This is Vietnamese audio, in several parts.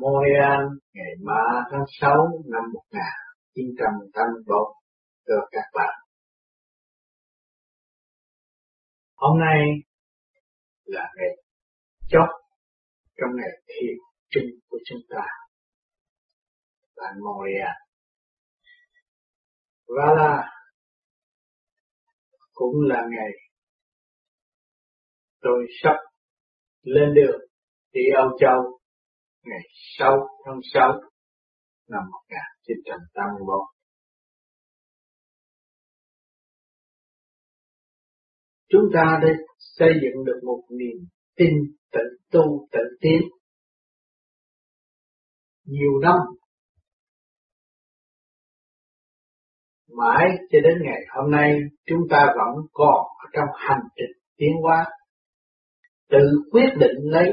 Montreal ngày 3 tháng 6 năm 1981 cho các bạn. Hôm nay là ngày chót trong ngày thiền trinh của chúng ta tại Montreal. Và là vâng cũng là ngày tôi sắp lên đường đi Âu Châu ngày 6 tháng 6 năm 1981. Chúng ta đã xây dựng được một niềm tin tự tu tự tiến nhiều năm mãi cho đến ngày hôm nay, chúng ta vẫn còn ở trong hành trình tiến hóa tự quyết định lấy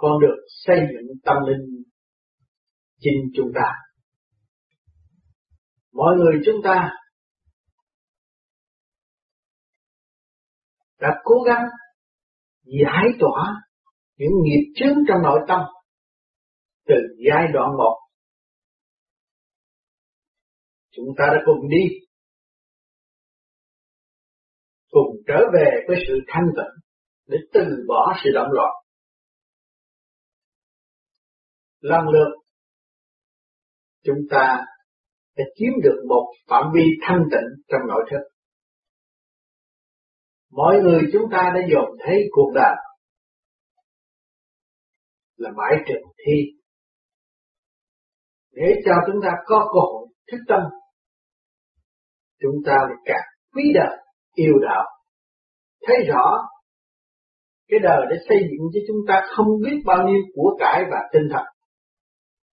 con được xây dựng tâm linh chính chúng ta. Mọi người chúng ta đã cố gắng giải tỏa những nghiệp chướng trong nội tâm từ giai đoạn một chúng ta đã cùng đi, cùng trở về với sự thanh tịnh để từ bỏ sự động loạn lần lượt chúng ta sẽ chiếm được một phạm vi thanh tịnh trong nội thức. Mọi người chúng ta đã dồn thấy cuộc đời là bãi trường thi. Để cho chúng ta có cơ hội thức tâm, chúng ta lại càng quý đời, yêu đạo. Thấy rõ, cái đời để xây dựng cho chúng ta không biết bao nhiêu của cải và tinh thần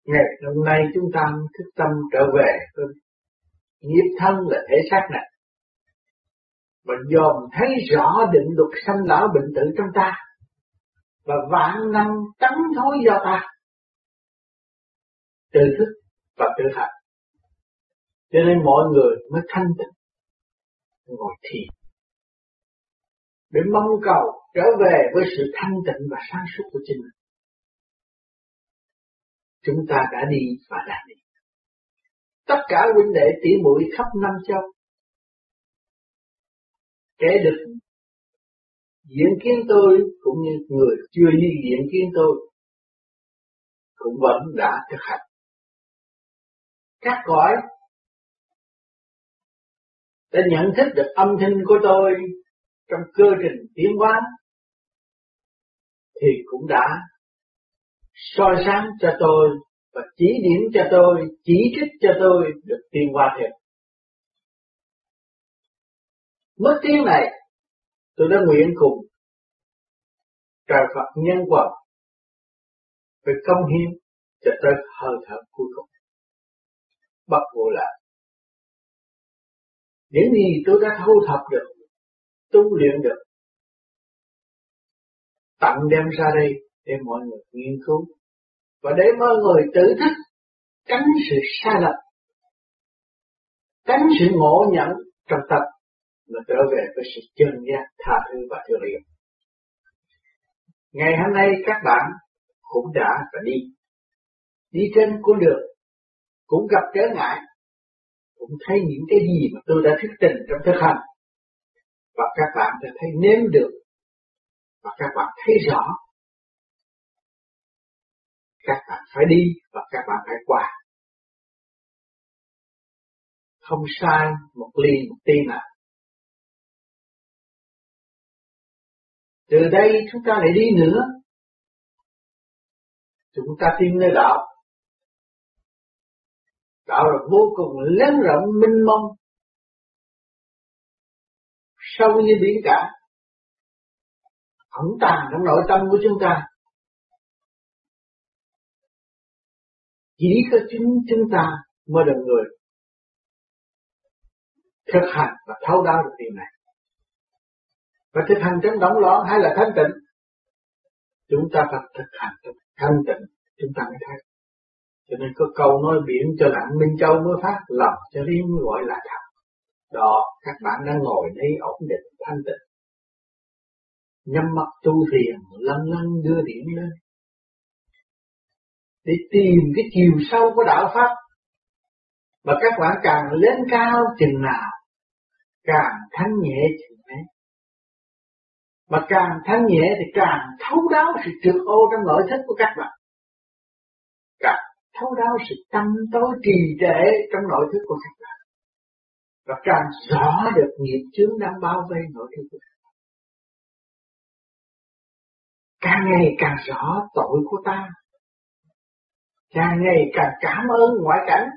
ngày hôm nay chúng ta thức tâm trở về với nghiệp thân là thể xác này. Và dòm thấy rõ định luật sanh lão bệnh tử trong ta, và vạn năng tấn thối do ta, tự thức và tự hành. Cho nên mọi người mới thanh tịnh, ngồi thiền, để mong cầu trở về với sự thanh tịnh và sáng suốt của chính mình chúng ta đã đi và đã đi. Tất cả huynh đệ tỷ muội khắp năm châu kể được diễn kiến tôi cũng như người chưa đi diễn kiến tôi cũng vẫn đã thực hành. Các cõi đã nhận thức được âm thanh của tôi trong cơ trình tiến hóa thì cũng đã soi sáng cho tôi và chỉ điểm cho tôi, chỉ trích cho tôi được tiên qua thiệt. Mất tiếng này, tôi đã nguyện cùng trời Phật nhân quả về công hiến cho tới hơi thở cuối cùng. Bất vô lại. Những gì tôi đã thu thập được, tu luyện được, tặng đem ra đây để mọi người nghiên cứu. Và để mọi người tự thức, tránh sự sai lầm tránh sự ngộ nhận trong tâm mà trở về với sự chân giác, tha thứ và thương yêu. Ngày hôm nay các bạn cũng đã và đi. Đi trên con đường cũng gặp trở ngại, cũng thấy những cái gì mà tôi đã thức tình trong thực hành. Và các bạn đã thấy nếm được, và các bạn thấy rõ các bạn phải đi và các bạn phải qua. Không sai một ly một tí nào. Từ đây chúng ta lại đi nữa. Chúng ta tìm nơi đạo. Đạo là vô cùng lớn rộng, minh mông. Sâu như biển cả. Ẩn tàng trong nội tâm của chúng ta chỉ có chính chúng ta mới là người thực hành và thấu đáo được điều này. Và thực hành trong động loạn hay là thanh tịnh, chúng ta phải thực hành trong thanh tịnh, chúng ta mới thấy. Cho nên có câu nói biển cho lặng minh châu mới phát, lòng cho riêng mới gọi là thật. Đó, các bạn đang ngồi đây ổn định, thanh tịnh. Nhắm mắt tu thiền, lăn lăn đưa điểm lên để tìm cái chiều sâu của đạo Pháp. và các bạn càng lên cao chừng nào, càng thanh nhẹ chừng ấy. Mà càng thanh nhẹ thì càng thấu đáo sự trượt ô trong nội thức của các bạn. Càng thấu đáo sự tâm tối trì trệ trong nội thức của các bạn. Và càng rõ được nghiệp chướng đang bao vây nội thức của các bạn. Càng ngày càng rõ tội của ta. Càng ngày càng cảm ơn ngoại cảnh.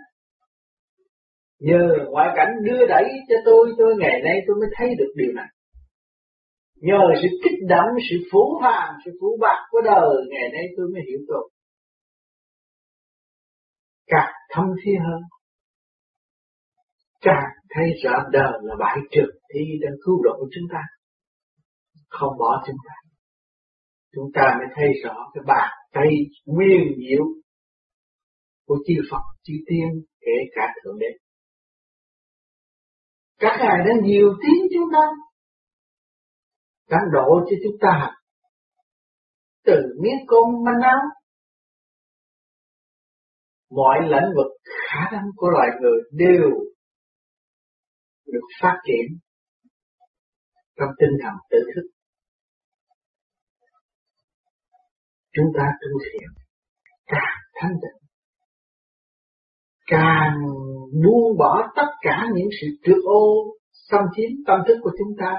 Nhờ ngoại cảnh đưa đẩy cho tôi, tôi ngày nay tôi mới thấy được điều này. Nhờ sự kích động, sự phú phàng, sự phú bạc của đời, ngày nay tôi mới hiểu được Càng thâm thi hơn, càng thấy rõ đời là bãi trực thi đang cứu độ chúng ta. Không bỏ chúng ta. Chúng ta mới thấy rõ cái bàn tay nguyên diệu của chư Phật, chư Tiên, kể cả Thượng Đế. Các ngài đang nhiều tiếng chúng ta đang độ cho chúng ta. Từ miếng cơm manh áo mọi lĩnh vực khả năng của loài người đều được phát triển trong tinh thần tự thức. Chúng ta tu thiện càng thanh tịnh càng buông bỏ tất cả những sự trượt ô xâm chiếm tâm thức của chúng ta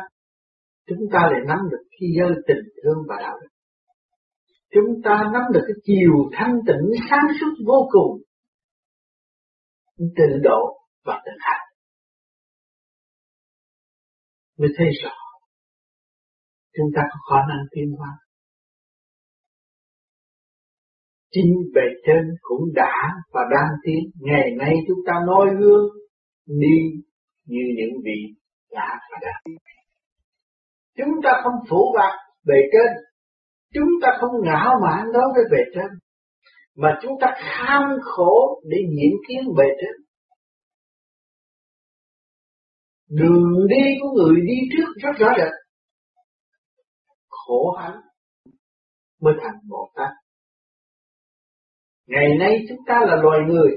chúng ta lại nắm được khi giới tình thương và đạo đức. Chúng ta nắm được cái chiều thanh tịnh sáng suốt vô cùng, tự độ và tự hành. Mới thấy rõ, chúng ta có khả năng tiến hóa. Chính bề trên cũng đã và đang tiến. Ngày nay chúng ta noi gương đi như những vị đã và đang. Chúng ta không phủ bạc bề trên, chúng ta không ngạo mạn đối với bề trên, mà chúng ta kham khổ để diễn kiến bề trên. Đường đi của người đi trước rất rõ rệt. Khổ hạnh mới thành Bồ Tát. Ngày nay chúng ta là loài người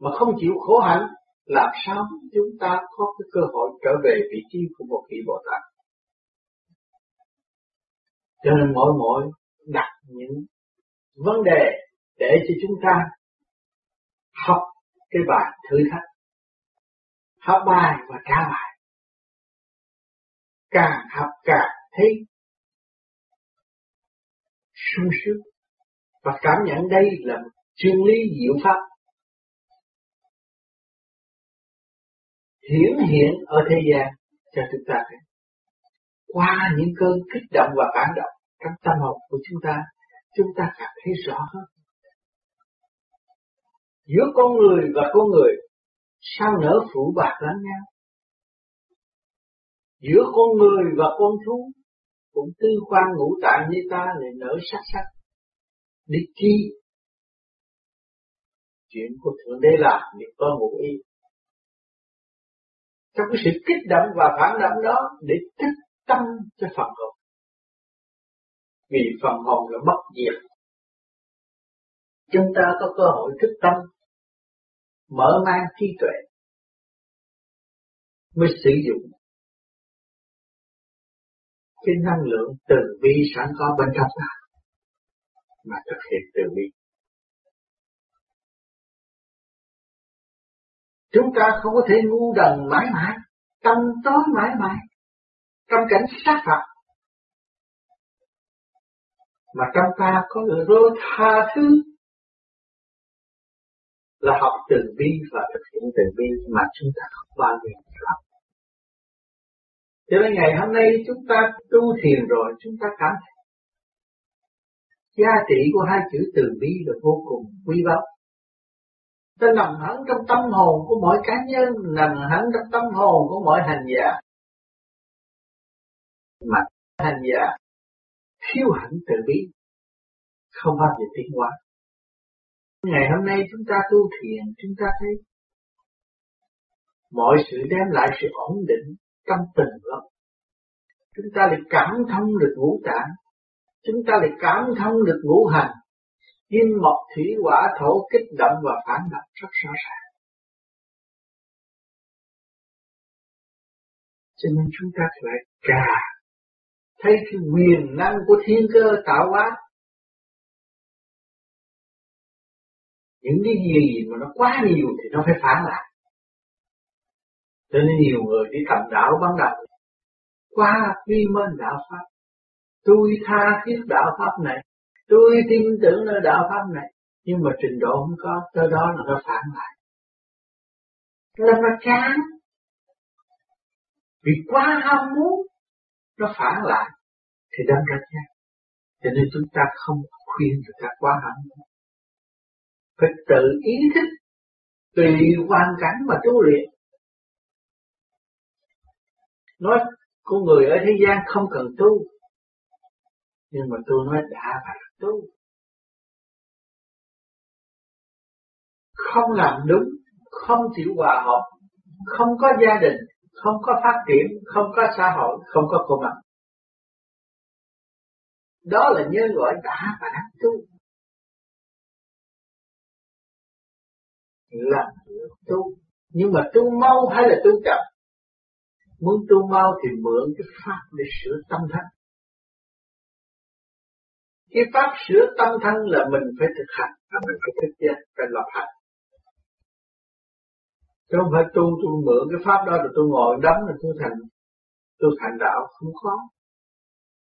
mà không chịu khổ hạnh, làm sao chúng ta có cái cơ hội trở về vị trí của một vị Bồ Tát? Cho nên mỗi mỗi đặt những vấn đề để cho chúng ta học cái bài thử thách, học bài và trả bài. Càng học càng thấy sung sướng và cảm nhận đây là một chân lý diệu pháp hiển hiện ở thế gian cho chúng ta thấy qua những cơn kích động và phản động trong tâm hồn của chúng ta, chúng ta cảm thấy rõ hơn. Giữa con người và con người, sao nở phủ bạc lẫn nhau? Giữa con người và con thú, cũng tư quan ngũ tạng như ta lại nở sắc sắc. Đi chi? Chuyện của Thượng Đế là nghiệp có ngụ ý. Trong cái sự kích động và phản động đó để thức tâm cho phần hồn. Vì phần hồn là bất diệt. Chúng ta có cơ hội thức tâm, mở mang trí tuệ, mới sử dụng cái năng lượng từ bi sẵn có bên trong ta mà thực hiện từ bi. Chúng ta không có thể ngu đần mãi mãi, tâm tối mãi mãi trong cảnh sát phạt mà trong ta có người rô tha thứ là học từ bi và thực hiện từ bi mà chúng ta không bao giờ làm. Cho nên ngày hôm nay chúng ta tu thiền rồi chúng ta cảm thấy giá trị của hai chữ từ bi là vô cùng quý báu. Ta nằm hẳn trong tâm hồn của mỗi cá nhân, nằm hẳn trong tâm hồn của mỗi hành giả. Mà hành giả thiếu hẳn từ bi không bao giờ tiến hóa. Ngày hôm nay chúng ta tu thiền chúng ta thấy mọi sự đem lại sự ổn định trong tình gốc chúng ta lại cảm thông được ngũ tạng chúng ta lại cảm thông được ngũ hành kim mộc thủy hỏa thổ kích động và phản động rất rõ ràng. Cho nên chúng ta phải cả thấy cái quyền năng của thiên cơ tạo hóa. Những cái gì mà nó quá nhiều thì nó phải phản lại. Cho nên nhiều người đi tầm đạo ban đầu. Quá quy môn đạo pháp. Tôi tha thiết đạo pháp này tôi tin tưởng nơi đạo pháp này nhưng mà trình độ không có tới đó là nó phản lại. Là nó chán vì quá ham muốn nó phản lại. Thì đâm ra chán cho nên chúng ta không khuyên người ta quá ham muốn. Phải tự ý thức tùy hoàn cảnh mà tu luyện. Nói con người ở thế gian không cần tu nhưng mà tôi nói đã phải tu. Không làm đúng, không chịu hòa hợp, không có gia đình, không có phát triển, không có xã hội, không có công bằng đó là nhân loại đã và đang tu. Làm tu. Nhưng mà tu mau hay là tu chậm? Muốn tu mau thì mượn cái pháp để sửa tâm thân cái pháp sửa tâm thân là mình phải thực hành, là mình phải thực 践 phải lập hành. Chứ không phải tu tu mượn cái pháp đó rồi tôi ngồi đấm rồi tôi thành tôi thành đạo, không có.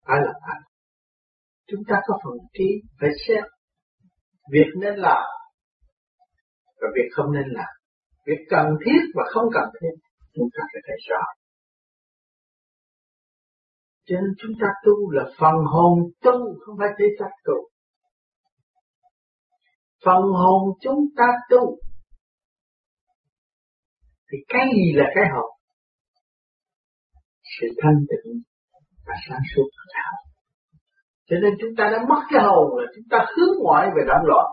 Phải lập hành. Chúng ta có phần trí, phải xét. Việc nên làm và việc không nên làm. Việc cần thiết và không cần thiết, chúng ta phải thấy rõ cho nên chúng ta tu là phần hồn tu, không phải thể xác tu. Phần hồn chúng ta tu, thì cái gì là cái hồn? Sự thanh tịnh và sáng suốt đạo. Cho nên chúng ta đã mất cái hồn là chúng ta hướng ngoại về động loạn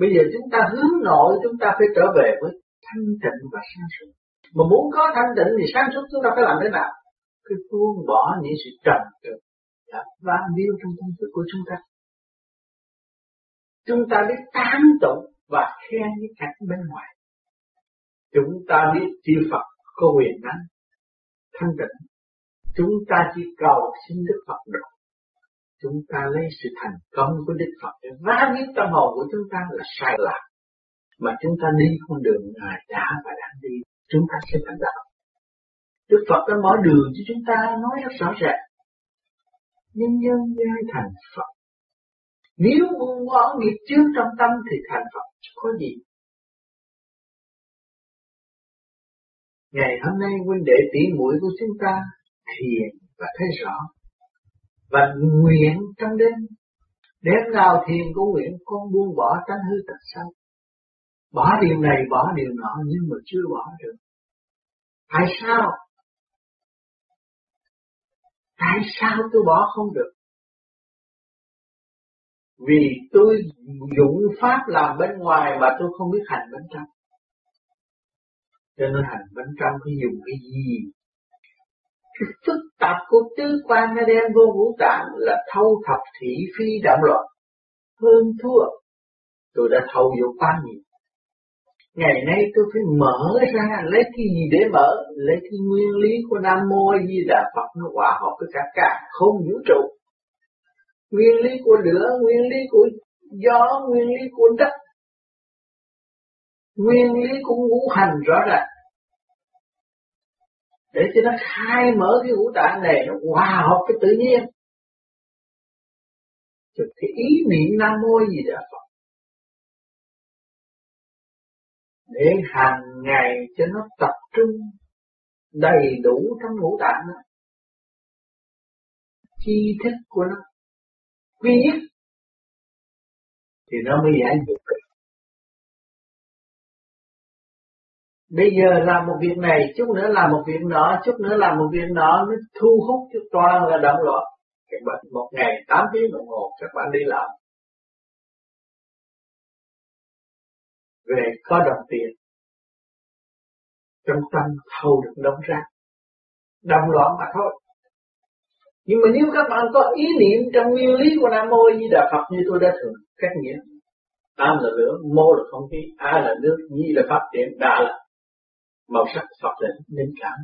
bây giờ chúng ta hướng nội, chúng ta phải trở về với thanh tịnh và sáng suốt. Mà muốn có thanh tịnh thì sáng suốt chúng ta phải làm thế nào? Cái buông bỏ những sự trầm trượt đã vang điêu trong tâm thức của chúng ta. Chúng ta biết tán tụng và khen những cảnh bên ngoài. Chúng ta biết chư Phật có quyền năng thanh tịnh. Chúng ta chỉ cầu xin Đức Phật độ chúng ta lấy sự thành công của Đức Phật để vá biết tâm hồn của chúng ta là sai lạc mà chúng ta đi con đường Ngài đã và đang đi, chúng ta sẽ thành đạo. Đức Phật đã mở đường cho chúng ta nói rất rõ ràng. Nhân nhân giai thành Phật. Nếu buông bỏ nghiệp chướng trong tâm thì thành Phật có gì. Ngày hôm nay huynh đệ tỷ muội của chúng ta thiền và thấy rõ. Và nguyện trong đêm đêm nào thiền cũng nguyện con buông bỏ tánh hư tật sâu bỏ điều này, bỏ điều nọ nhưng mà chưa bỏ được. Tại sao? Tại sao tôi bỏ không được? Vì tôi dụng pháp làm bên ngoài mà tôi không biết hành bên trong. Cho nên hành bên trong phải dùng cái gì? Cái phức tạp của tứ quan nó đem vô vũ tạng là thâu thập thị phi đạm loạn. Hơn thua. Tôi đã thâu vô quá nhiều ngày nay tôi phải mở ra, lấy cái gì để mở? Lấy cái nguyên lý của nam mô di đà phật nó hòa hợp với cả cả không vũ trụ. Nguyên lý của lửa, nguyên lý của gió, nguyên lý của đất. Nguyên lý của ngũ hành rõ ràng. Để cho nó khai mở cái ngũ tạng này, nó hòa hợp với tự nhiên. Thì cái ý niệm nam mô gì đó Phật để hàng ngày cho nó tập trung đầy đủ trong ngũ tạng đó chi thức của nó quy nhất thì nó mới giải được Bây giờ làm một việc này, chút nữa làm một việc nọ, chút nữa làm một việc nọ, nó thu hút cho toàn là động loạn. Các bạn một ngày 8 tiếng đồng hồ các bạn đi làm. Về có đồng tiền. Trong tâm thâu được đóng ra. đồng loạn mà thôi. nhưng mà nếu các bạn có ý niệm trong nguyên lý của Nam Mô Di Đà Phật như tôi đã thường cách nghĩa Tam là lửa, mô là không khí, A là nước, Di là phát triển, Đà là màu sắc Phật là linh cảm.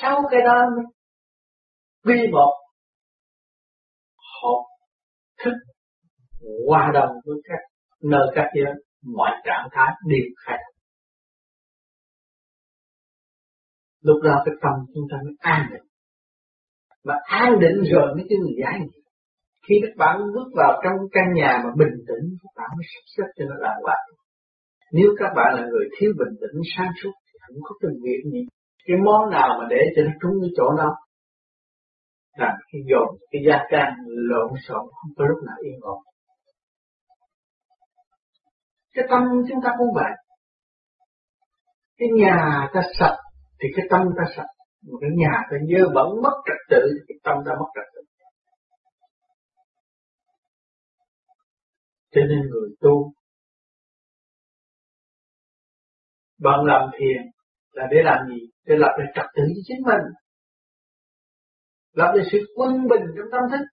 Sau cái đó quy một học thức hòa đồng với các nơi các giới mọi trạng thái đều khác. Lúc đó cái tâm chúng ta mới an định. Mà an định rồi mới cái người giải nghiệp. Khi các bạn bước vào trong căn nhà mà bình tĩnh các bạn mới sắp xếp cho nó đàng hoàng nếu các bạn là người thiếu bình tĩnh, sáng suốt thì không có tình nguyện gì. Cái món nào mà để cho nó trúng cái chỗ đó? Làm cái dồn, cái gia can lộn xộn, không có lúc nào yên ổn cái tâm chúng ta cũng vậy cái nhà ta sạch thì cái tâm ta sạch một cái nhà ta dơ bẩn mất trật tự thì cái tâm ta mất trật tự cho nên người tu bằng làm thiền là để làm gì? Để lập lại trật tự cho chính mình. Lập lại sự quân bình trong tâm thức.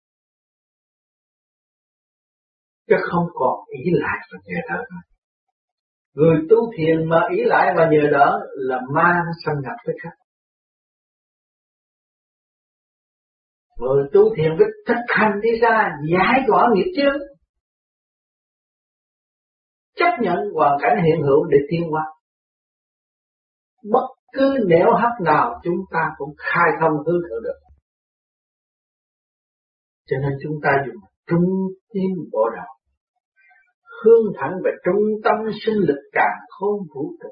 Chứ không còn ý lại vào nhờ đời nữa. Người tu thiền mà ý lại và nhờ đỡ là ma nó xâm nhập tới khách. Người tu thiền biết thực hành đi ra, giải tỏa nghiệp chướng. Chấp nhận hoàn cảnh hiện hữu để tiến hóa. Bất cứ nẻo hấp nào chúng ta cũng khai thông hư thượng được. Cho nên chúng ta dùng trung tim bộ đầu hướng thẳng về trung tâm sinh lực càng khôn vũ trụ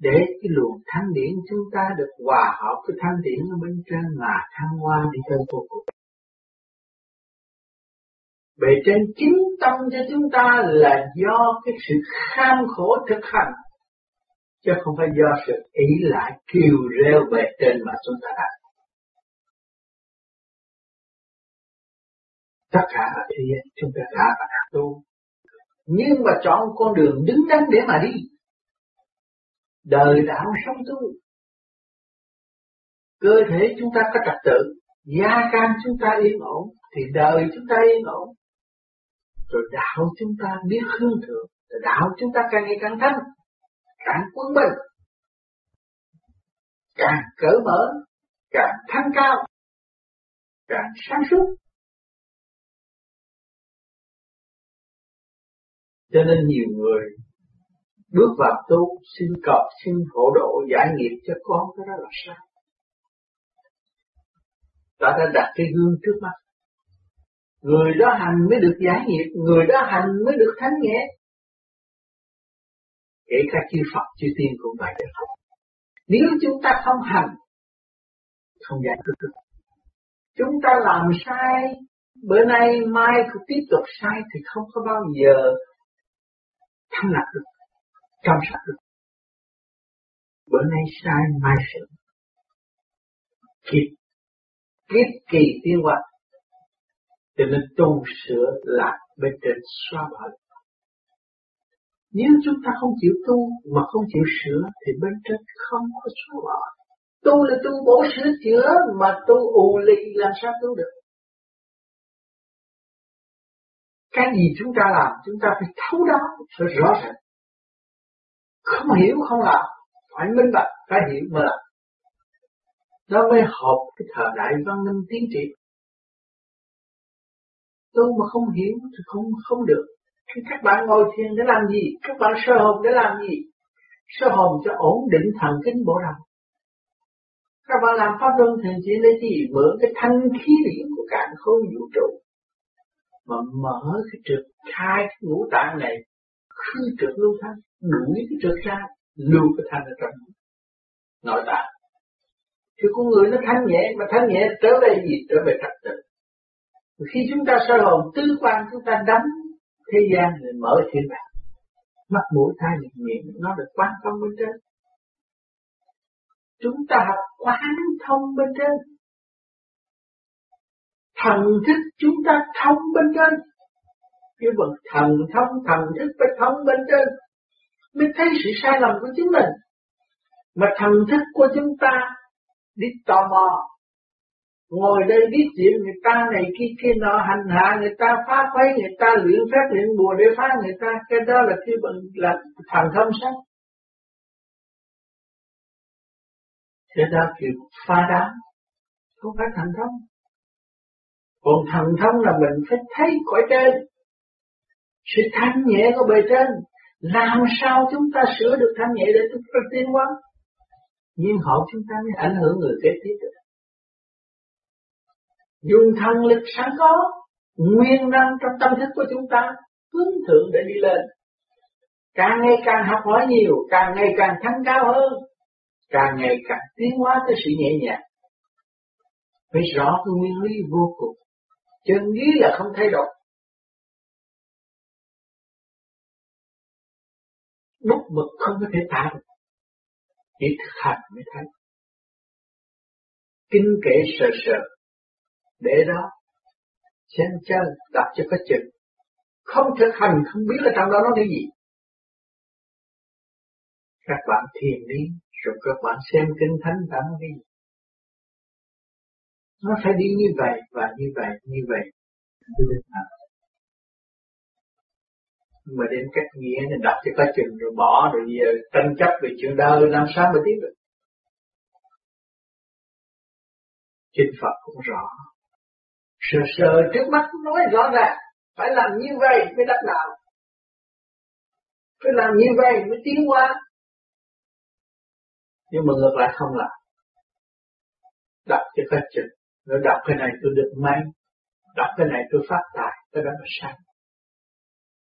để cái luồng thanh điển chúng ta được hòa hợp với thanh điển ở bên trên mà thăng hoa đi tới vô cùng. Bề trên chính tâm cho chúng ta là do cái sự kham khổ thực hành, chứ không phải do sự ý lại kiều reo về trên mà chúng ta đạt. Tất cả là thế chúng ta đã và đã tu. Nhưng mà chọn con đường đứng đắn để mà đi. Đời đạo sống tu. Cơ thể chúng ta có trật tự, gia can chúng ta yên ổn, thì đời chúng ta yên ổn. Rồi đạo chúng ta biết hương thượng, rồi đạo chúng ta càng ngày càng thanh càng quân bình càng cởi mở càng thanh cao càng sáng suốt cho nên nhiều người bước vào tu xin cọp, xin hộ độ giải nghiệp cho con cái đó là sai. ta đã đặt cái gương trước mắt. Người đó hành mới được giải nghiệp người đó hành mới được thánh nhẹ kể cả chư Phật chư tiên cũng vậy được nếu chúng ta không hành không giải quyết được. Chúng ta làm sai bữa nay mai cũng tiếp tục sai thì không có bao giờ thanh lọc được trong sạch được bữa nay sai mai sửa kịp kiếp kỳ tiến hoạt cho nên tu sửa là bên trên xóa bỏ nếu chúng ta không chịu tu mà không chịu sửa, thì bên trên không có xóa bỏ. Tu là tu bổ sửa chữa mà tu ù lì làm sao tu được. Cái gì chúng ta làm chúng ta phải thấu đáo phải rõ ràng. Không hiểu không làm, phải minh bạch, phải hiểu mới làm. Nó mới hợp cái thời đại văn minh tiến trị tôi mà không hiểu thì không không được. thì các bạn ngồi thiền để làm gì? Các bạn sơ hồn để làm gì? Sơ hồn cho ổn định thần kinh bộ đầu. Các bạn làm pháp luân thiền chỉ để gì? Mượn cái thanh khí điển của cả khối vũ trụ. Mà mở cái trực khai cái ngũ tạng này, khư trực lưu thanh, đuổi cái trực ra, lưu cái thanh ở trong nội tạng. Thì con người nó thanh nhẹ, mà thanh nhẹ trở về gì? Trở về trật tự. Khi chúng ta soi hồn tứ quan chúng ta đắm thế gian thì mở thiên đàng mắt, mũi, tai miệng, nó được quan thông bên trên. Chúng ta học quán thông bên trên thần thức chúng ta thông bên trên. Cái bậc thần thông, thần thức phải thông bên trên, mới thấy sự sai lầm của chính mình. Mà thần thức của chúng ta đi tò mò, ngồi đây biết chuyện người ta này kia kia nọ, hành hạ người ta, phá khuấy người ta, luyện phép, luyện bùa để phá người ta. Cái đó là khi bằng là thần thông sao? Thế đó kiểu pha đám, Không phải thần thông. Còn thần thông là mình phải thấy cõi trên. Sự thanh nhẹ của bề trên, Làm sao chúng ta sửa được thanh nhẹ để chúng ta tiến hóa? Nhưng hậu chúng ta mới ảnh hưởng người kế tiếp được. Dùng thần lực sẵn có, Nguyên năng trong tâm thức của chúng ta Hướng thượng để đi lên. Càng ngày càng học hỏi nhiều, Càng ngày càng thăng cao hơn, càng ngày càng tiến hóa tới sự nhẹ nhàng. Phải rõ cái nguyên lý vô cùng chân lý là không thay đổi, bút mực không có thể tả được. Chỉ thực hành mới thấy. Kinh kệ sờ sờ, để đó xem chân đặt cho có chừng. Không thực hành, không biết là trong đó nó cái gì. Các bạn thiền đi, rồi các bạn xem kinh thánh đã nói cái gì nó phải đi như vậy và như vậy như vậy. Mà đến cách nghĩa thì đọc cho có chừng rồi bỏ rồi giờ tranh chấp về chuyện đời làm sao mà tiếp được. Kinh Phật cũng rõ. Sờ sờ trước mắt nói rõ ràng, Phải làm như vậy mới đắc đạo. Phải làm như vậy mới tiến qua nhưng mà ngược lại không làm. Đọc cho có chừng nó đọc cái này tôi được may, đọc cái này tôi phát tài, cái đó là sai.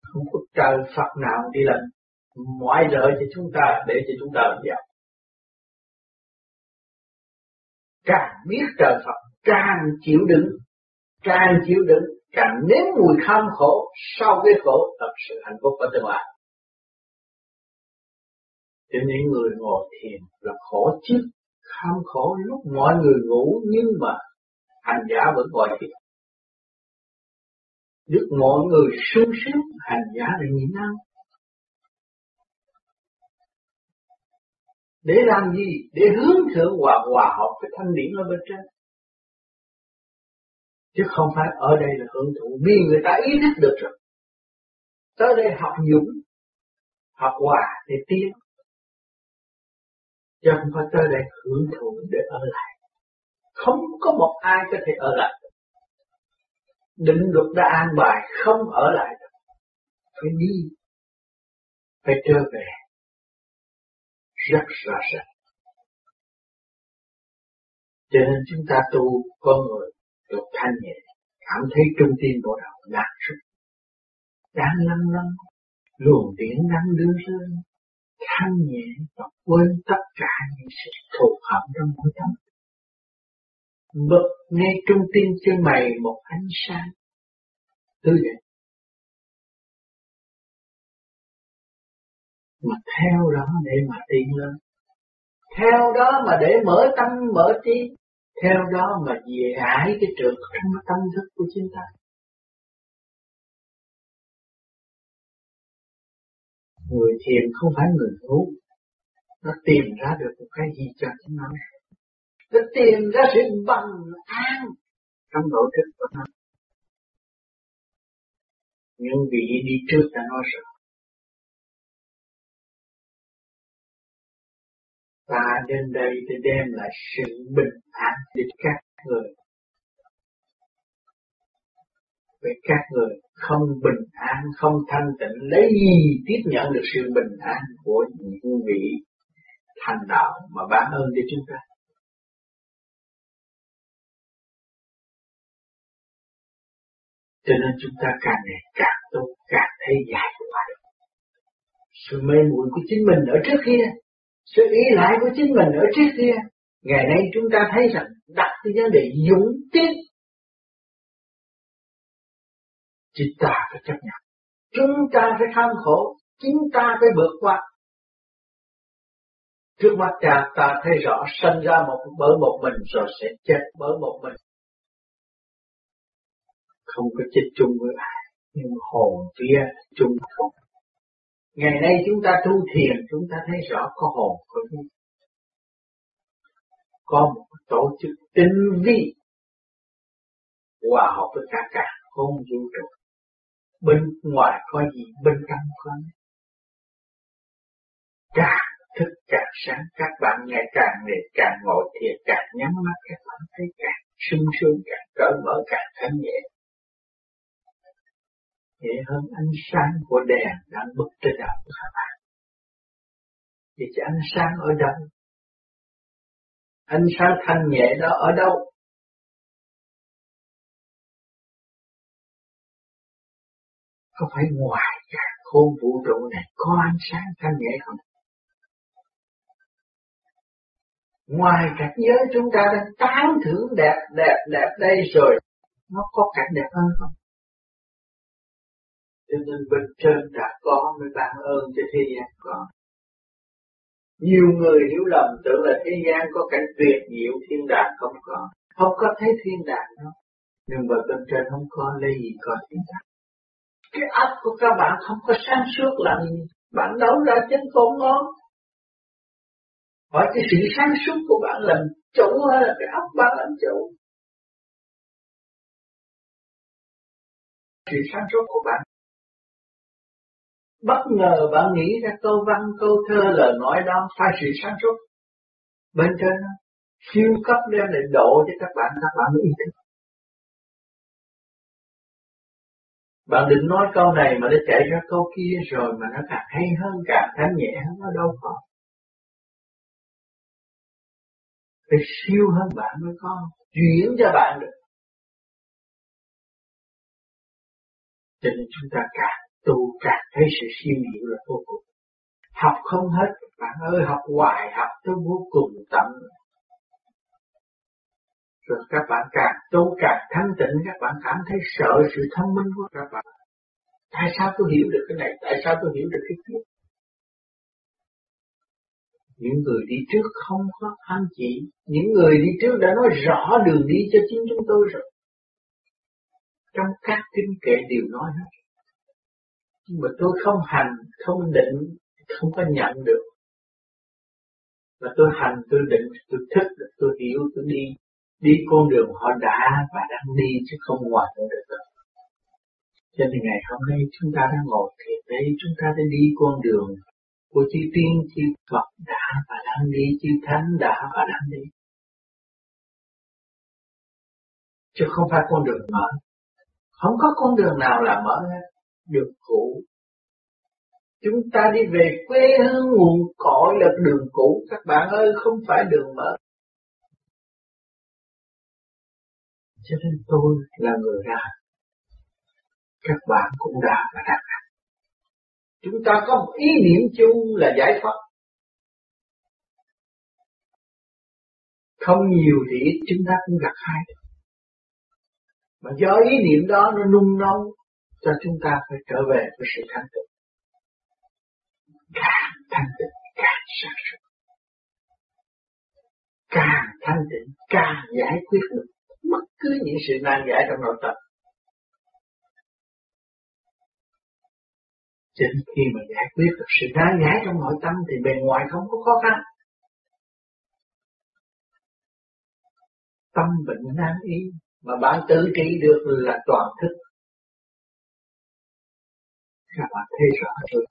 Không có trời Phật nào đi làm ngoại lợi cho chúng ta, để cho chúng ta làm giàu. Càng biết trời Phật, càng chịu đựng, càng chịu đựng, càng nếm mùi kham khổ sau cái khổ thật sự hạnh phúc ở tương lai. Cho những người ngồi thiền là khổ chứ kham khổ lúc mọi người ngủ nhưng mà hành giả vẫn gọi thiền giúp mọi người sung sướng, hành giả là nhịn ăn. Để làm gì? Để hướng thượng hòa hòa hợp với thanh điển ở bên trên. Chứ không phải ở đây là hưởng thụ. Vì người ta ý thức được rồi. Tới đây học dũng, học hòa để tiến. Chứ không phải tới đây hưởng thụ để ở lại không có một ai có thể ở lại định luật đã an bài, không ở lại được. Phải đi, phải trở về. Rất rõ ràng. Cho nên chúng ta tu con người được thanh nhẹ, cảm thấy trung tim bộ đầu lạc sức. Đang lăn lăn, luồng điển đang đưa lên thanh nhẹ và quên tất cả những sự thù hận trong mỗi tâm. Bật ngay trung tim chân mày một ánh sáng tươi đẹp. Mà theo đó để mà tiến lên. Theo đó mà để mở tâm, mở trí. Theo đó mà giải cái trượt trong tâm thức của chúng ta. Người thiền không phải người ngu. Nó tìm ra được một cái gì cho chúng nó phải tìm ra sự bằng an trong nội thức của nó. Những vị đi trước đã nói rồi. Ta đến đây để đem lại sự bình an cho các người với các người không bình an, không thanh tịnh, lấy gì tiếp nhận được sự bình an của những vị thành đạo mà ban ơn cho chúng ta. Cho nên chúng ta càng ngày càng tốt, càng thấy giải thoát. Sự mê muội của chính mình ở trước kia, sự ý lại của chính mình ở trước kia, ngày nay chúng ta thấy rằng đặt cái vấn đề dũng tiến chúng ta phải chấp nhận. Chúng ta phải tham khổ, chúng ta phải vượt qua. Trước mắt cha ta thấy rõ sinh ra một bởi một mình rồi sẽ chết bởi một mình. Không có chết chung với ai, nhưng hồn vía chung không. Ngày nay chúng ta tu thiền chúng ta thấy rõ có hồn có vía. Có một tổ chức tinh vi hòa hợp với cả cả không vũ trụ bên ngoài có gì bên trong có càng thức càng sáng các bạn ngày càng ngày càng ngồi thiệt càng nhắm mắt các bạn thấy càng sung sướng càng cởi mở càng thanh nhẹ nhẹ hơn ánh sáng của đèn đang bức trên đầu của các bạn thì cái ánh sáng ở đâu ánh sáng thanh nhẹ đó ở đâu có phải ngoài cả khôn vũ trụ này có ánh sáng thanh nhẹ không? Ngoài cảnh giới chúng ta đang tán thưởng đẹp đẹp đẹp đây rồi, nó có cảnh đẹp hơn không? Cho nên bên trên đã có mới ban ơn cho thế gian có. Nhiều người hiểu lầm, tưởng là thế gian có cảnh tuyệt diệu, thiên đàng không có. Không có thấy thiên đàng đâu. Nhưng mà bên trên không có, lấy gì có thiên đàng cái ấp của các bạn không có sáng suốt là gì bạn đấu ra chân con ngon hỏi cái sự sáng suốt của bạn làm chủ hay là cái ấp bạn làm chủ sự sáng suốt của bạn bất ngờ bạn nghĩ ra câu văn câu thơ lời nói đó sai sự sáng suốt bên trên siêu cấp đem lại độ cho các bạn các bạn mới ý thức Bạn định nói câu này mà nó chạy ra câu kia rồi mà nó càng hay hơn, càng thanh nhẹ hơn, nó đâu có. Phải siêu hơn bạn mới có, chuyển cho bạn được. Cho nên chúng ta càng tu càng thấy sự siêu diệu là vô cùng. Học không hết, bạn ơi học hoài học tới vô cùng tận. Rồi các bạn càng tu càng thanh tịnh các bạn cảm thấy sợ sự thông minh của các bạn. Tại sao tôi hiểu được cái này? Tại sao tôi hiểu được cái kia? Những người đi trước không có anh chị những người đi trước đã nói rõ đường đi cho chính chúng tôi rồi. Trong các kinh kệ đều nói hết nhưng mà tôi không hành không định không có nhận được mà tôi hành tôi định tôi thích tôi hiểu tôi đi đi con đường họ đã và đang đi chứ không ngoài được đâu. Cho nên ngày hôm nay chúng ta đang ngồi thiền đây, chúng ta đã đi con đường của chư tiên, chư Phật đã và đang đi, chư Thánh đã và đang đi. Chứ không phải con đường mở. Không có con đường nào là mở hết, đường cũ. Chúng ta đi về quê hương nguồn cội là đường cũ, các bạn ơi, không phải đường mở. Cho nên tôi là người ra. Các bạn cũng đã và đang ra. Chúng ta có một ý niệm chung là giải thoát. Không nhiều thì chúng ta cũng gặp hai. Mà do ý niệm đó nó nung nấu cho chúng ta phải trở về với sự thanh tịnh. Càng thanh tịnh, càng sáng suốt. Càng thanh tịnh, càng giải quyết được bất cứ những sự nan giải trong nội tâm. Chính khi mà giải quyết được sự nan giải trong nội tâm thì bề ngoài không có khó khăn. Tâm bệnh nan y mà bạn tự trị được là toàn thức. Các bạn thấy rõ chưa?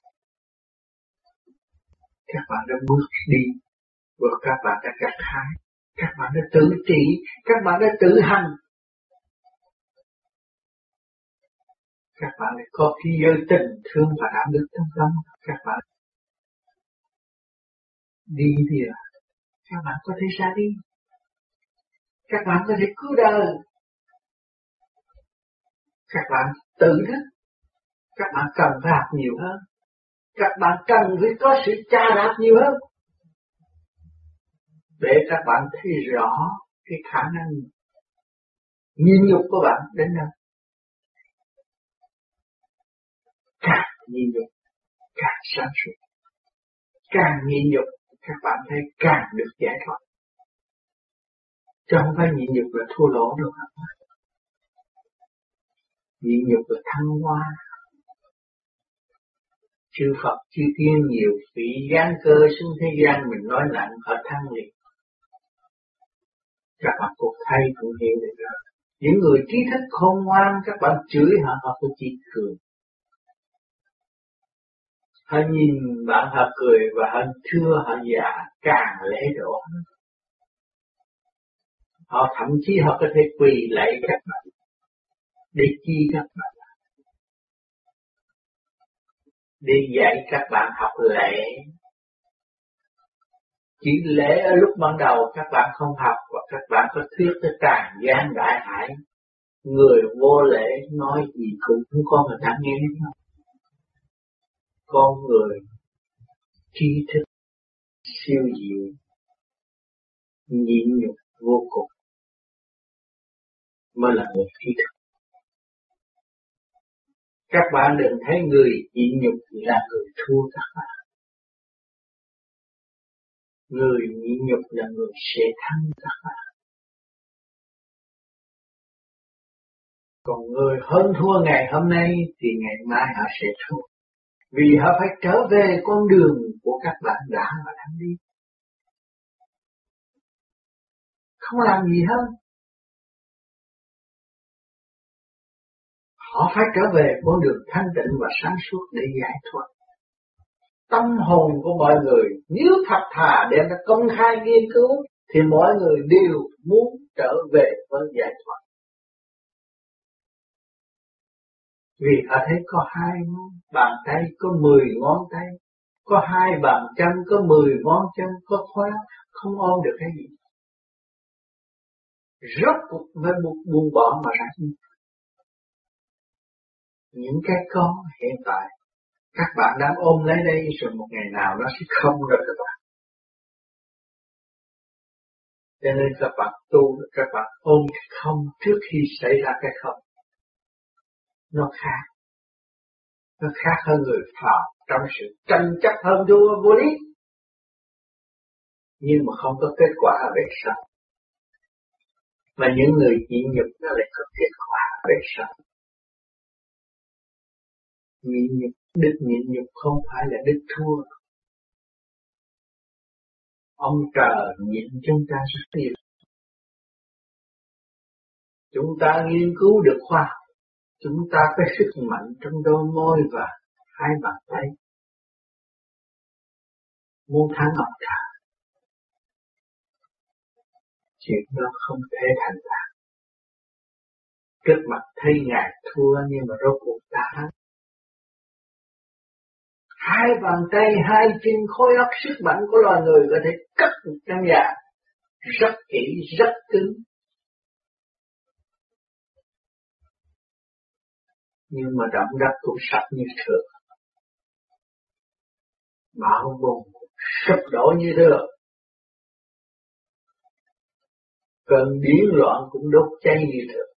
Các bạn đã bước đi và các bạn đã gặt hái các bạn đã tự trị, các bạn đã tự hành. Các bạn đã có khi giới tình thương và đạo đức trong tâm các bạn. Đi thì à, các bạn có thể ra đi. Các bạn có thể cứu đời. Các bạn tự thức. Các bạn cần phải học nhiều hơn. Các bạn cần phải có sự tra đạp nhiều hơn để các bạn thấy rõ cái khả năng nhìn nhục của bạn đến đâu. Càng nhìn nhục, càng sáng suốt. Càng nhìn nhục, các bạn thấy càng được giải thoát. Chứ không phải nhịn nhục là thua lỗ đâu các bạn. Nhịn nhục là thăng hoa. Chư Phật, chư Tiên nhiều vị gian cơ xuống thế gian mình nói nặng họ thăng liền các bạn cuộc thay cũng hiểu được rồi những người trí thức khôn ngoan các bạn chửi họ họ cũng chỉ cười. Họ nhìn bạn họ cười và họ thưa họ già càng lễ độ. Họ thậm chí họ có thể quỳ lạy các bạn để chi các bạn. Đi dạy các bạn học lễ. Chỉ lễ ở lúc ban đầu các bạn không học và các bạn có thuyết tới tràn gian đại hải. Người vô lễ nói gì cũng không có người ta nghe hết con người trí thức siêu diệu, nhịn nhục vô cùng. Mới là người trí thức các bạn đừng thấy người nhịn nhục là người thua các bạn. Người nhịn nhục là người sẽ thắng các bạn. Còn người hơn thua ngày hôm nay thì ngày mai họ sẽ thua. Vì họ phải trở về con đường của các bạn đã và đang đi. Không làm gì hơn họ phải trở về con đường thanh tịnh và sáng suốt để giải thoát. Tâm hồn của mọi người, nếu thật thà đem ra công khai nghiên cứu, thì mọi người đều muốn trở về với giải thoát. Vì họ thấy có hai ngón bàn tay, có mười ngón tay, có hai bàn chân, có mười ngón chân, có khóa, không ôm được cái gì. Rốt cuộc mới buông bỏ mà ra những cái có hiện tại. Các bạn đang ôm lấy đây, rồi một ngày nào nó sẽ không rồi các bạn. Cho nên các bạn tu, các bạn ôm cái không trước khi xảy ra cái không. Nó khác. Nó khác hơn người phàm trong sự tranh chấp hơn đua vô lý. Nhưng mà không có kết quả về sau. Mà những người nhịn nhục nó lại có kết quả về sau nhịn nhục đức nhịn nhục không phải là đức thua. Ông trời nhịn chúng ta rất nhiều. Chúng ta nghiên cứu được khoa học chúng ta có sức mạnh trong đôi môi và hai bàn tay. Muốn thắng ông trời chuyện đó không thể thành đạt. Trước mặt thấy ngài thua nhưng mà rốt cuộc ta hai bàn tay, hai chân khối óc sức mạnh của loài người có thể cất một căn nhà rất kỹ, rất cứng. Nhưng mà động đất cũng sạch như thường. Bão bùng sụp đổ như thường. Cơn biến loạn cũng đốt cháy như thường.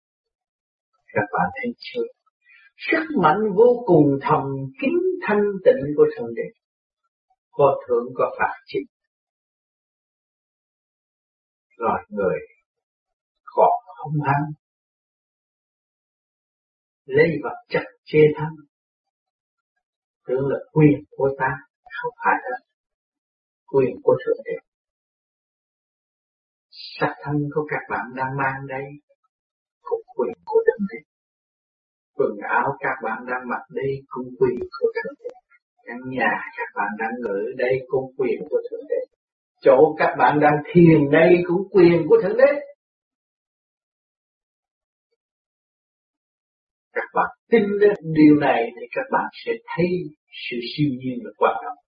Các bạn thấy chưa? Sức mạnh vô cùng thầm kín thanh tịnh của thượng đế. Có thượng có phạt chính rồi người còn không ăn lấy vật chất chê thân tưởng là quyền của ta không phải là quyền của thượng đế. Sắc thân của các bạn đang mang đây cũng quyền của thượng đế quần áo các bạn đang mặc đây cũng quyền của thượng đế. Căn nhà các bạn đang ở đây cũng quyền của thượng đế. Chỗ các bạn đang thiền đây cũng quyền của thượng đế. Các bạn tin đến điều này thì các bạn sẽ thấy sự siêu nhiên là quan trọng.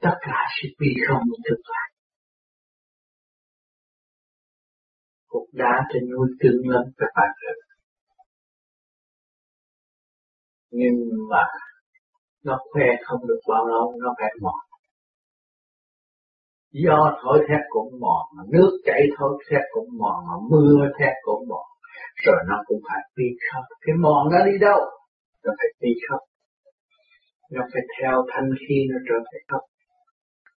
Tất cả sự bi không thực tại cục đá trên núi cứng lắm, các bạn rồi nhưng mà nó khoe không được bao lâu, nó phải mòn. Do thổi thét cũng mòn, mà nước chảy thổi thét cũng mòn, mà mưa thét cũng mòn. Rồi nó cũng phải đi khóc cái mòn nó đi đâu? Nó phải đi khóc nó phải theo thanh khi nó trở về khóc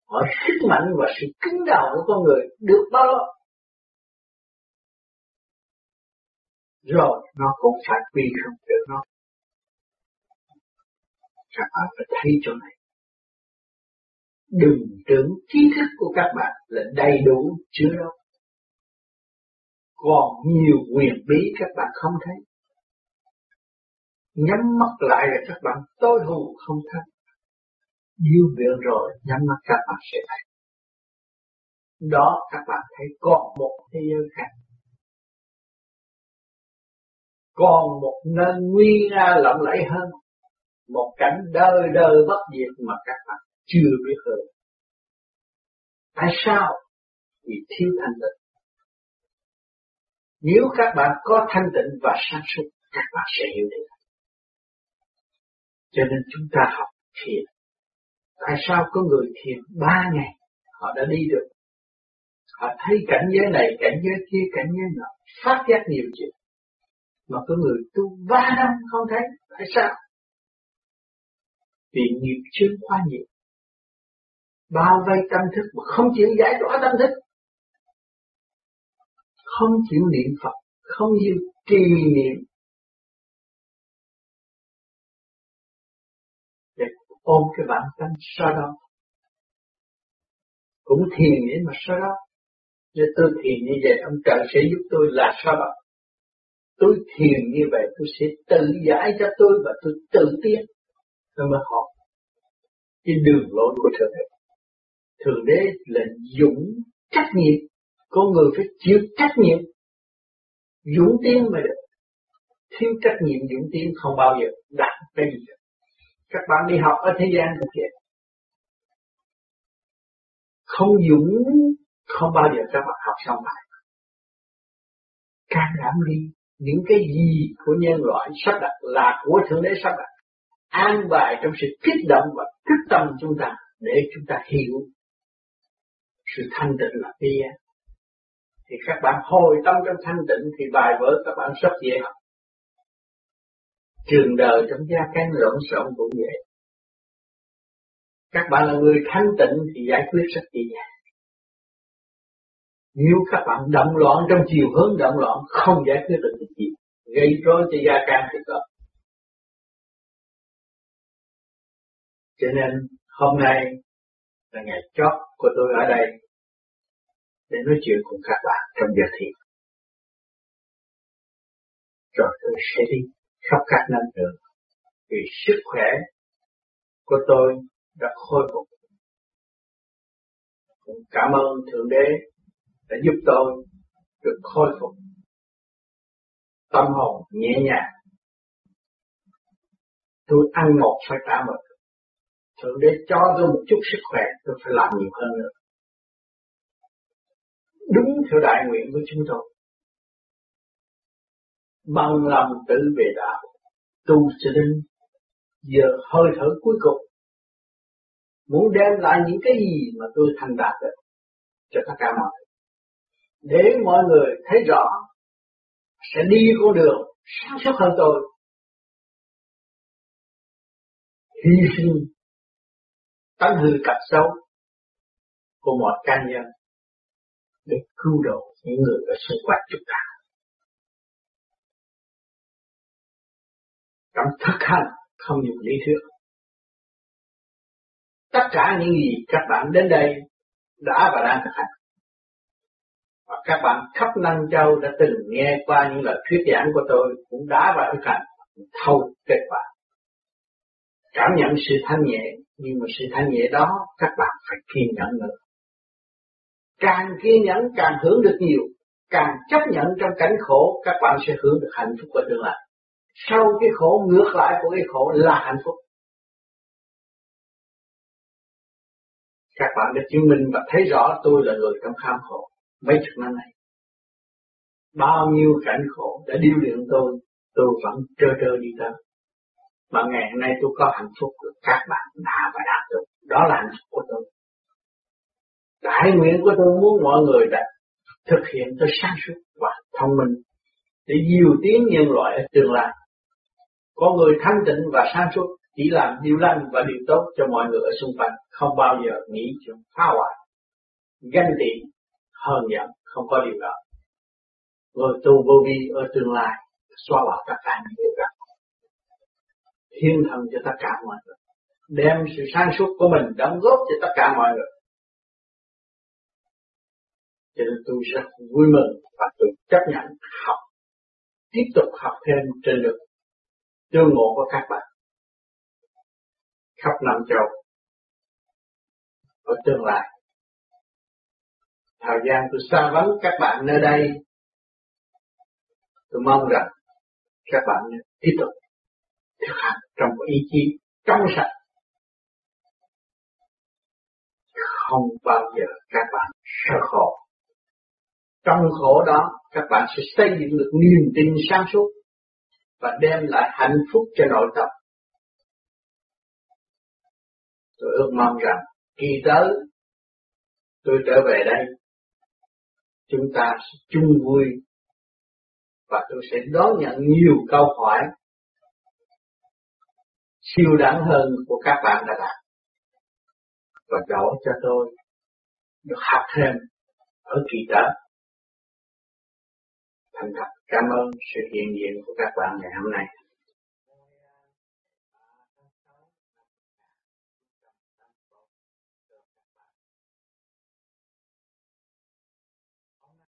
ở sức mạnh và sự cứng đầu của con người được bao lâu? Rồi, nó cũng phải quy không được nó các bạn phải thấy chỗ này đừng tưởng trí thức của các bạn là đầy đủ chưa đâu còn nhiều quyền bí các bạn không thấy. Nhắm mắt lại là các bạn tối hù không thấy. Yêu viện rồi, nhắm mắt các bạn sẽ thấy. Đó, các bạn thấy còn một thế giới khác. Còn một nơi nguy nga lộng lẫy hơn. Một cảnh đời đời bất diệt mà các bạn chưa biết hơn. Tại sao? Vì thiếu thanh tịnh. Nếu các bạn có thanh tịnh và sáng suốt, các bạn sẽ hiểu được. Cho nên chúng ta học thiền. Tại sao có người thiền ba ngày họ đã đi được? Họ thấy cảnh giới này, cảnh giới kia, cảnh giới nọ, phát giác nhiều chuyện. Mà có người tu ba năm không thấy, tại sao? Vì nghiệp chướng quá nhiều. Bao vây tâm thức mà không chịu giải tỏa tâm thức. Không chịu niệm Phật, không chịu trì niệm. Để ôm cái bản tâm sau đó. Cũng thiền để mà sau đó nếu tôi thiền như vậy, ông trời sẽ giúp tôi là sao vậy? Tôi thiền như vậy, tôi sẽ tự giải cho tôi và tôi tự tiến. Tôi mới học cái đường lối của Thượng Đế. Thượng Đế là dũng trách nhiệm. Con người phải chịu trách nhiệm. Dũng tiến mới được. Thiếu trách nhiệm dũng tiến không bao giờ đạt cái gì được. Các bạn đi học ở thế gian cũng vậy. Không dũng không bao giờ các bạn học xong bài. Can đảm đi, những cái gì của nhân loại sắp đặt là của Thượng Đế sắp đặt. An bài trong sự kích động và kích tâm chúng ta để chúng ta hiểu sự thanh tịnh là gì Thì các bạn hồi tâm trong thanh tịnh thì bài vở các bạn rất dễ học. Trường đời trong gia can lộn xộn cũng vậy. Các bạn là người thanh tịnh thì giải quyết rất dễ dàng. Nếu các bạn động loạn trong chiều hướng động loạn không giải quyết được gì, gây rối cho gia can thì có. Cho nên hôm nay là ngày chót của tôi ở đây để nói chuyện cùng các bạn trong giờ thiền. Rồi tôi sẽ đi khắp các năm đường vì sức khỏe của tôi đã khôi phục. Cảm ơn Thượng Đế đã giúp tôi được khôi phục tâm hồn nhẹ nhàng. Tôi ăn một phải trả một. Thượng đế cho tôi một chút sức khỏe, tôi phải làm nhiều hơn nữa. Đúng theo đại nguyện của chúng tôi. Bằng lòng tự về đạo, tu cho đến giờ hơi thở cuối cùng. Muốn đem lại những cái gì mà tôi thành đạt được cho tất cả mọi người để mọi người thấy rõ, sẽ đi con đường sáng suốt hơn tôi hy sinh tánh hư cặp xấu của một cá nhân để cứu độ những người ở xung quanh chúng ta. Trong thực hành không dùng lý thuyết. Tất cả những gì các bạn đến đây đã và đang thực hành và các bạn khắp Năng Châu đã từng nghe qua những lời thuyết giảng của tôi cũng đã và thực hành thâu kết quả. Cảm nhận sự thanh nhẹ, nhưng mà sự thanh nhẹ đó các bạn phải kiên nhẫn nữa. Càng kiên nhẫn càng hưởng được nhiều, càng chấp nhận trong cảnh khổ các bạn sẽ hưởng được hạnh phúc của tương lai. Sau cái khổ ngược lại của cái khổ là hạnh phúc. Các bạn đã chứng minh và thấy rõ tôi là người trong kham khổ mấy chục năm này. Bao nhiêu cảnh khổ đã điêu luyện tôi, tôi vẫn trơ trơ đi tới. Mà ngày hôm nay tôi có hạnh phúc được các bạn đã và đạt được. Đó là hạnh phúc của tôi. Đại nguyện của tôi muốn mọi người đã thực hiện tôi sáng suốt và thông minh để nhiều tiếng nhân loại ở tương lai. Có người thanh tịnh và sáng suốt chỉ làm điều lành và điều tốt cho mọi người ở xung quanh, không bao giờ nghĩ chuyện phá hoại, ganh tị hơn giận không có điều đó. Người tu, vô vi, ở tương lai, xóa bỏ tất cả những điều đó. Thiên thần cho tất cả mọi người. Đem sự sáng suốt của mình đóng góp cho tất cả mọi người. Cho nên tôi rất vui mừng và tôi chấp nhận học, tiếp tục học thêm trên được tương ngộ của các bạn. Khắp năm châu, ở tương lai thời gian tôi xa vắng các bạn nơi đây, tôi mong rằng các bạn tiếp tục thực hành trong ý chí trong sạch. Không bao giờ các bạn sợ khổ. Trong khổ đó, các bạn sẽ xây dựng được niềm tin sáng suốt và đem lại hạnh phúc cho nội tâm. Tôi ước mong rằng kỳ tới, tôi trở về đây chúng ta sẽ chung vui và tôi sẽ đón nhận nhiều câu hỏi siêu đẳng hơn của các bạn đã đạt và đổ cho tôi được học thêm ở kỳ tới. Thành thật, cảm ơn sự hiện diện của các bạn ngày hôm nay.